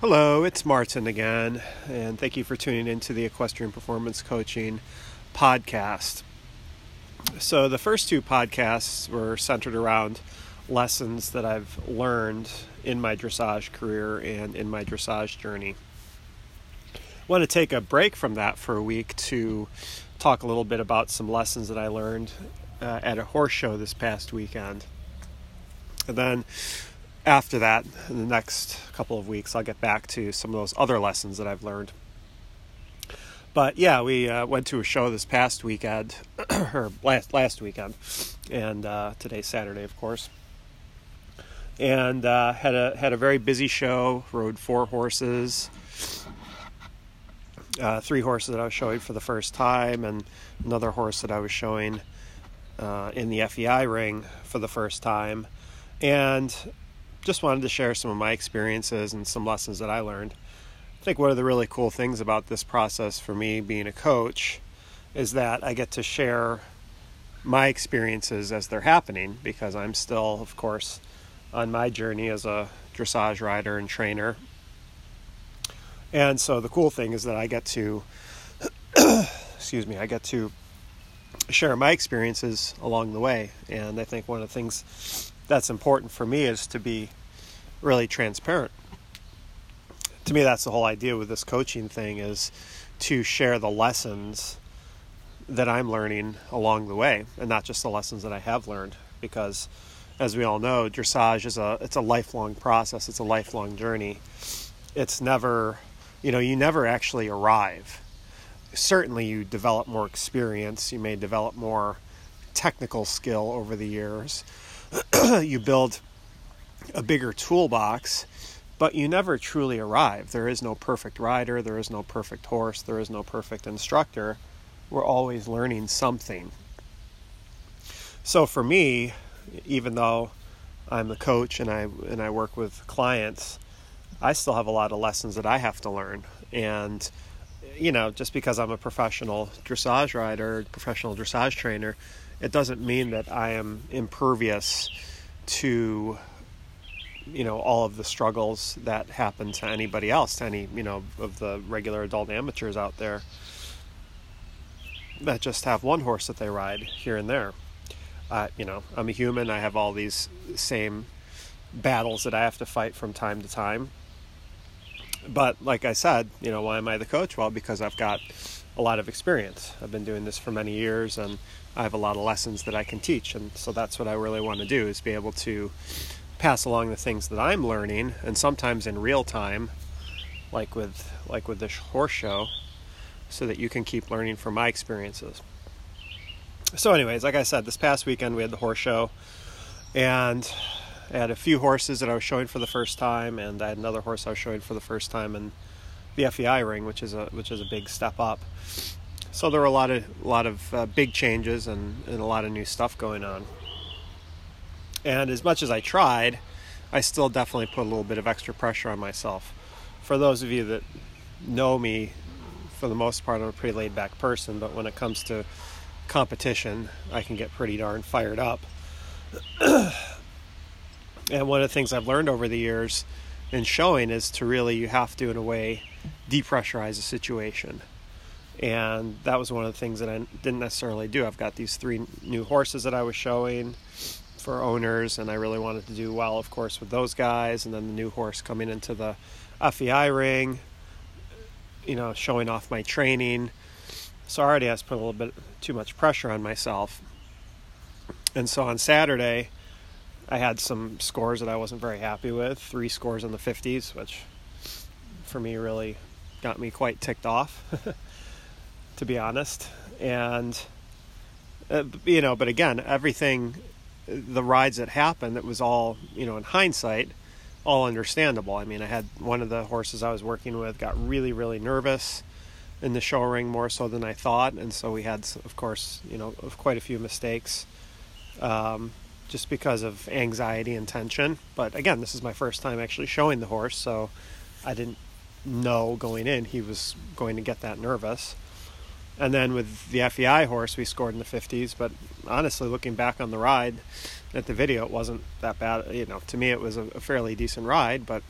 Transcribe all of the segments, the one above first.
Hello, it's Martin again, and thank you for tuning into the Equestrian Performance Coaching podcast. So, the first two podcasts were centered around lessons that I've learned in my dressage career and in my dressage journey. I want to take a break from that for a week to talk a little bit about some lessons that I learned uh, at a horse show this past weekend. And then after that, in the next couple of weeks, I'll get back to some of those other lessons that I've learned. But yeah, we uh, went to a show this past weekend, or last last weekend, and uh, today's Saturday, of course. And uh, had a had a very busy show. Rode four horses, uh, three horses that I was showing for the first time, and another horse that I was showing uh, in the FEI ring for the first time. And just wanted to share some of my experiences and some lessons that I learned. I think one of the really cool things about this process for me being a coach is that I get to share my experiences as they're happening because I'm still, of course, on my journey as a dressage rider and trainer. And so the cool thing is that I get to, excuse me, I get to share my experiences along the way. And I think one of the things that's important for me is to be really transparent. To me, that's the whole idea with this coaching thing is to share the lessons that I'm learning along the way, and not just the lessons that I have learned. Because, as we all know, dressage is a it's a lifelong process. It's a lifelong journey. It's never, you know, you never actually arrive. Certainly, you develop more experience. You may develop more technical skill over the years you build a bigger toolbox, but you never truly arrive. There is no perfect rider, there is no perfect horse, there is no perfect instructor. We're always learning something. So for me, even though I'm the coach and I and I work with clients, I still have a lot of lessons that I have to learn. And you know, just because I'm a professional dressage rider, professional dressage trainer, it doesn't mean that I am impervious to you know all of the struggles that happen to anybody else to any you know of the regular adult amateurs out there that just have one horse that they ride here and there. Uh, you know i'm a human. I have all these same battles that i have to fight from time to time but like i said you know why am i the coach? Well because i've got a lot of experience. I've been doing this for many years and I have a lot of lessons that I can teach, and so that's what I really want to do is be able to pass along the things that I'm learning, and sometimes in real time, like with like with this horse show, so that you can keep learning from my experiences. So, anyways, like I said, this past weekend we had the horse show, and I had a few horses that I was showing for the first time, and I had another horse I was showing for the first time in the FEI ring, which is a which is a big step up. So there were a lot of a lot of uh, big changes and, and a lot of new stuff going on. And as much as I tried, I still definitely put a little bit of extra pressure on myself. For those of you that know me, for the most part, I'm a pretty laid back person, but when it comes to competition, I can get pretty darn fired up. and one of the things I've learned over the years in showing is to really, you have to, in a way, depressurize a situation and that was one of the things that I didn't necessarily do. I've got these three new horses that I was showing for owners, and I really wanted to do well, of course, with those guys. And then the new horse coming into the FEI ring, you know, showing off my training. So already I already has put a little bit too much pressure on myself. And so on Saturday, I had some scores that I wasn't very happy with. Three scores in the 50s, which for me really got me quite ticked off. to be honest. And uh, you know, but again, everything, the rides that happened, it was all you know in hindsight, all understandable. I mean, I had one of the horses I was working with got really, really nervous in the show ring more so than I thought, and so we had, of course, you know, quite a few mistakes. Um, just because of anxiety and tension. But again, this is my first time actually showing the horse, so I didn't know going in he was going to get that nervous. And then with the FEI horse, we scored in the 50s. But honestly, looking back on the ride at the video, it wasn't that bad. You know, to me, it was a, fairly decent ride. But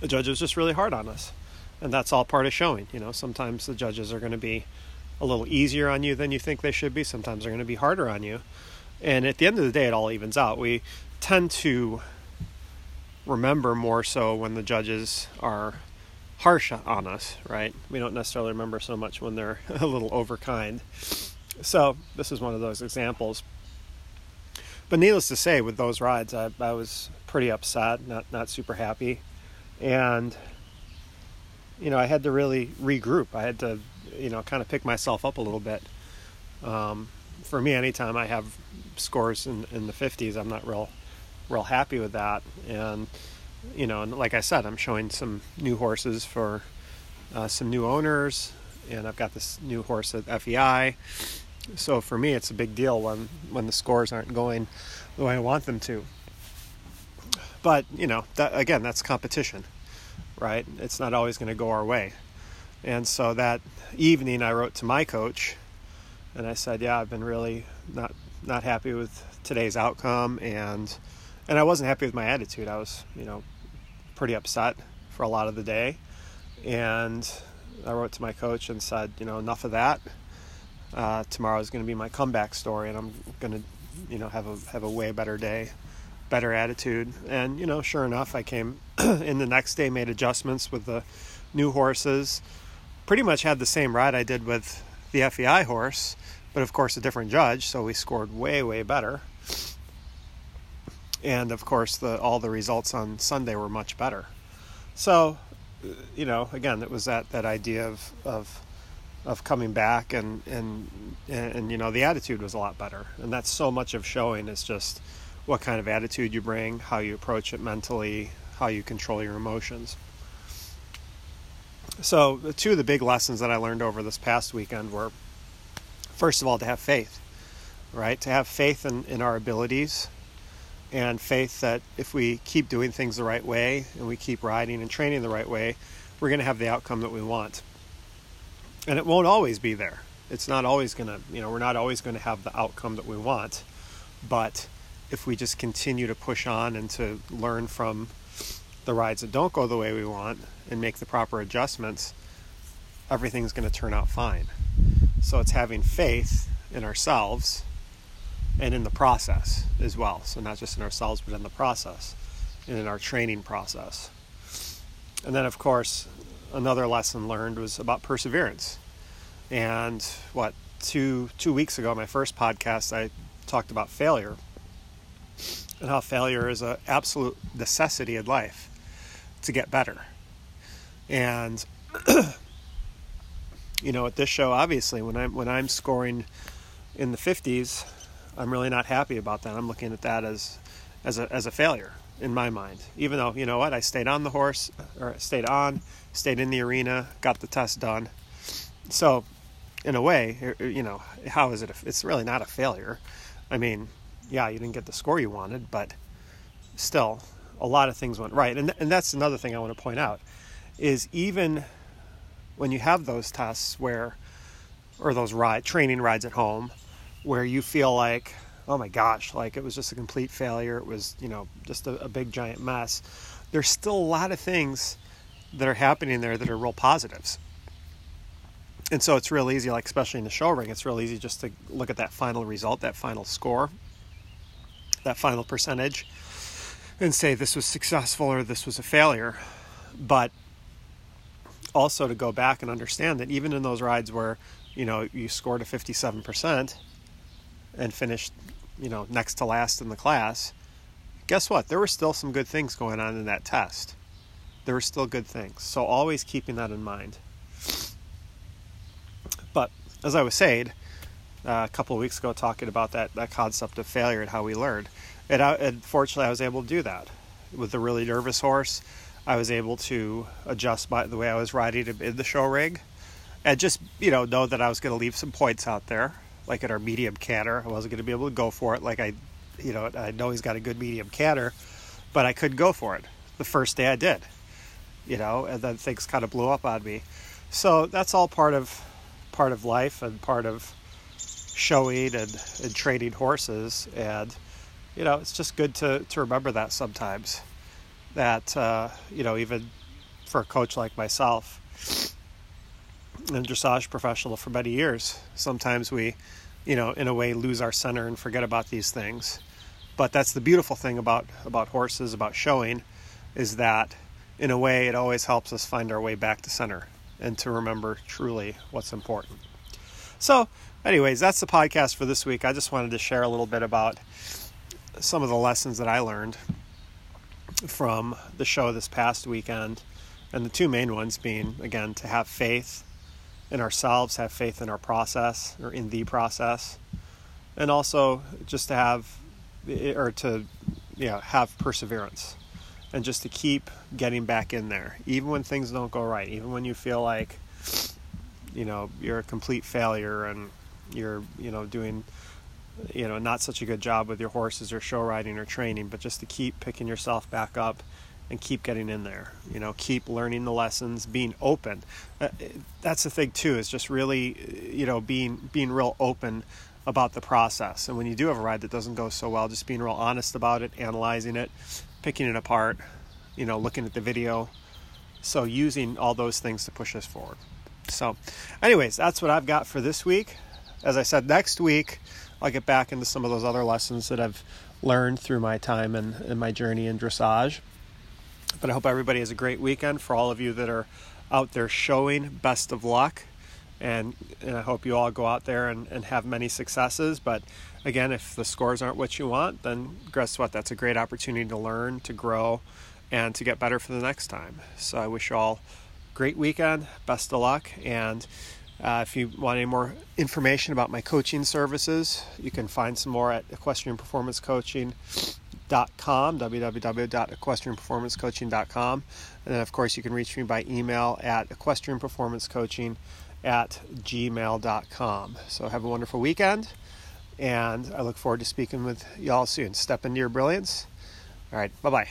the judge was just really hard on us. And that's all part of showing. You know, sometimes the judges are going to be a little easier on you than you think they should be. Sometimes they're going to be harder on you. And at the end of the day, it all evens out. We tend to remember more so when the judges are harsh on us, right? We don't necessarily remember so much when they're a little overkind. So, this is one of those examples. But needless to say, with those rides, I, I was pretty upset, not not super happy, and you know I had to really regroup. I had to, you know, kind of pick myself up a little bit. Um, for me, anytime I have scores in, in the 50s, I'm not real real happy with that. And you know, and like I said, I'm showing some new horses for uh, some new owners, and I've got this new horse at FEI. So for me, it's a big deal when when the scores aren't going the way I want them to. But you know, that again, that's competition, right? It's not always going to go our way. And so that evening, I wrote to my coach, and I said, "Yeah, I've been really not not happy with today's outcome, and and I wasn't happy with my attitude. I was, you know, pretty upset for a lot of the day, and I wrote to my coach and said, you know, enough of that. Uh, tomorrow is going to be my comeback story, and I'm going to, you know, have a have a way better day, better attitude. And you know, sure enough, I came in the next day, made adjustments with the new horses. Pretty much had the same ride I did with the FEI horse, but of course a different judge, so we scored way way better. And of course, the all the results on Sunday were much better. So, you know, again, it was that that idea of of of coming back and, and and you know the attitude was a lot better and that's so much of showing is just what kind of attitude you bring how you approach it mentally how you control your emotions so two of the big lessons that i learned over this past weekend were first of all to have faith right to have faith in, in our abilities and faith that if we keep doing things the right way and we keep riding and training the right way we're going to have the outcome that we want and it won't always be there. It's not always going to, you know, we're not always going to have the outcome that we want. But if we just continue to push on and to learn from the rides that don't go the way we want and make the proper adjustments, everything's going to turn out fine. So it's having faith in ourselves and in the process as well. So not just in ourselves, but in the process and in our training process. And then, of course, another lesson learned was about perseverance. And what two two weeks ago, my first podcast, I talked about failure and how failure is an absolute necessity in life to get better. And you know, at this show, obviously, when I'm when I'm scoring in the 50s, I'm really not happy about that. I'm looking at that as as a as a failure in my mind. Even though, you know what, I stayed on the horse, or stayed on, stayed in the arena, got the test done. So, in a way, er, er, you know, how is it? It's really not a failure. I mean, yeah, you didn't get the score you wanted, but still, a lot of things went right. And, and that's another thing I want to point out is even when you have those tests where, or those ride training rides at home, where you feel like oh my gosh, like it was just a complete failure. It was, you know, just a, a big giant mess. There's still a lot of things that are happening there that are real positives. And so it's real easy, like especially in the show ring, it's real easy just to look at that final result, that final score, that final percentage, and say this was successful or this was a failure. But also to go back and understand that even in those rides where, you know, you scored a 57% and finished you know, next to last in the class, guess what? There were still some good things going on in that test. There were still good things. So always keeping that in mind. But as I was saying uh, a couple of weeks ago, talking about that, that concept of failure and how we learned, and, I, and fortunately, I was able to do that. With the really nervous horse, I was able to adjust my, the way I was riding him in the show rig and just, you know, know that I was going to leave some points out there like at our medium canter. I wasn't going to be able to go for it like I, you know, I know he's got a good medium canter, but I couldn't go for it the first day I did, you know, and then things kind of blew up on me. So that's all part of part of life and part of showing and, and training horses and you know it's just good to, to remember that sometimes that uh, you know even for a coach like myself and dressage professional for many years. Sometimes we, you know, in a way lose our center and forget about these things. But that's the beautiful thing about about horses, about showing, is that in a way it always helps us find our way back to center and to remember truly what's important. So, anyways, that's the podcast for this week. I just wanted to share a little bit about some of the lessons that I learned from the show this past weekend. And the two main ones being, again, to have faith in ourselves, have faith in our process or in the process, and also just to have, eh, or to, you know, have perseverance and just to keep getting back in there, even when things don't go right, even when you feel like, you know, you're a complete failure and you're, you know, doing you know not such a good job with your horses or show riding or training but just to keep picking yourself back up and keep getting in there you know keep learning the lessons being open. Uh, that's the thing too is just really you know being being real open about the process. And when you do have a ride that doesn't go so well just being real honest about it analyzing it picking it apart you know looking at the video. So using all those things to push us forward. So anyways that's what i've got for this week. As i said next week I'll get back into some of those other lessons that I've learned through my time and, and my journey in dressage. But I hope everybody has a great weekend. For all of you that are out there showing, best of luck. And, and I hope you all go out there and, and have many successes. But again, if the scores aren't what you want, then guess what? That's a great opportunity to learn, to grow, and to get better for the next time. So I wish you all great weekend, best of luck, and uh, if you want any more information about my coaching services, you can find some more at equestrianperformancecoaching.com, www.equestrianperformancecoaching.com. And then, of course, you can reach me by email at equestrianperformancecoaching at gmail.com. So have a wonderful weekend, and I look forward to speaking with y'all soon. Step into your brilliance. All right, bye bye.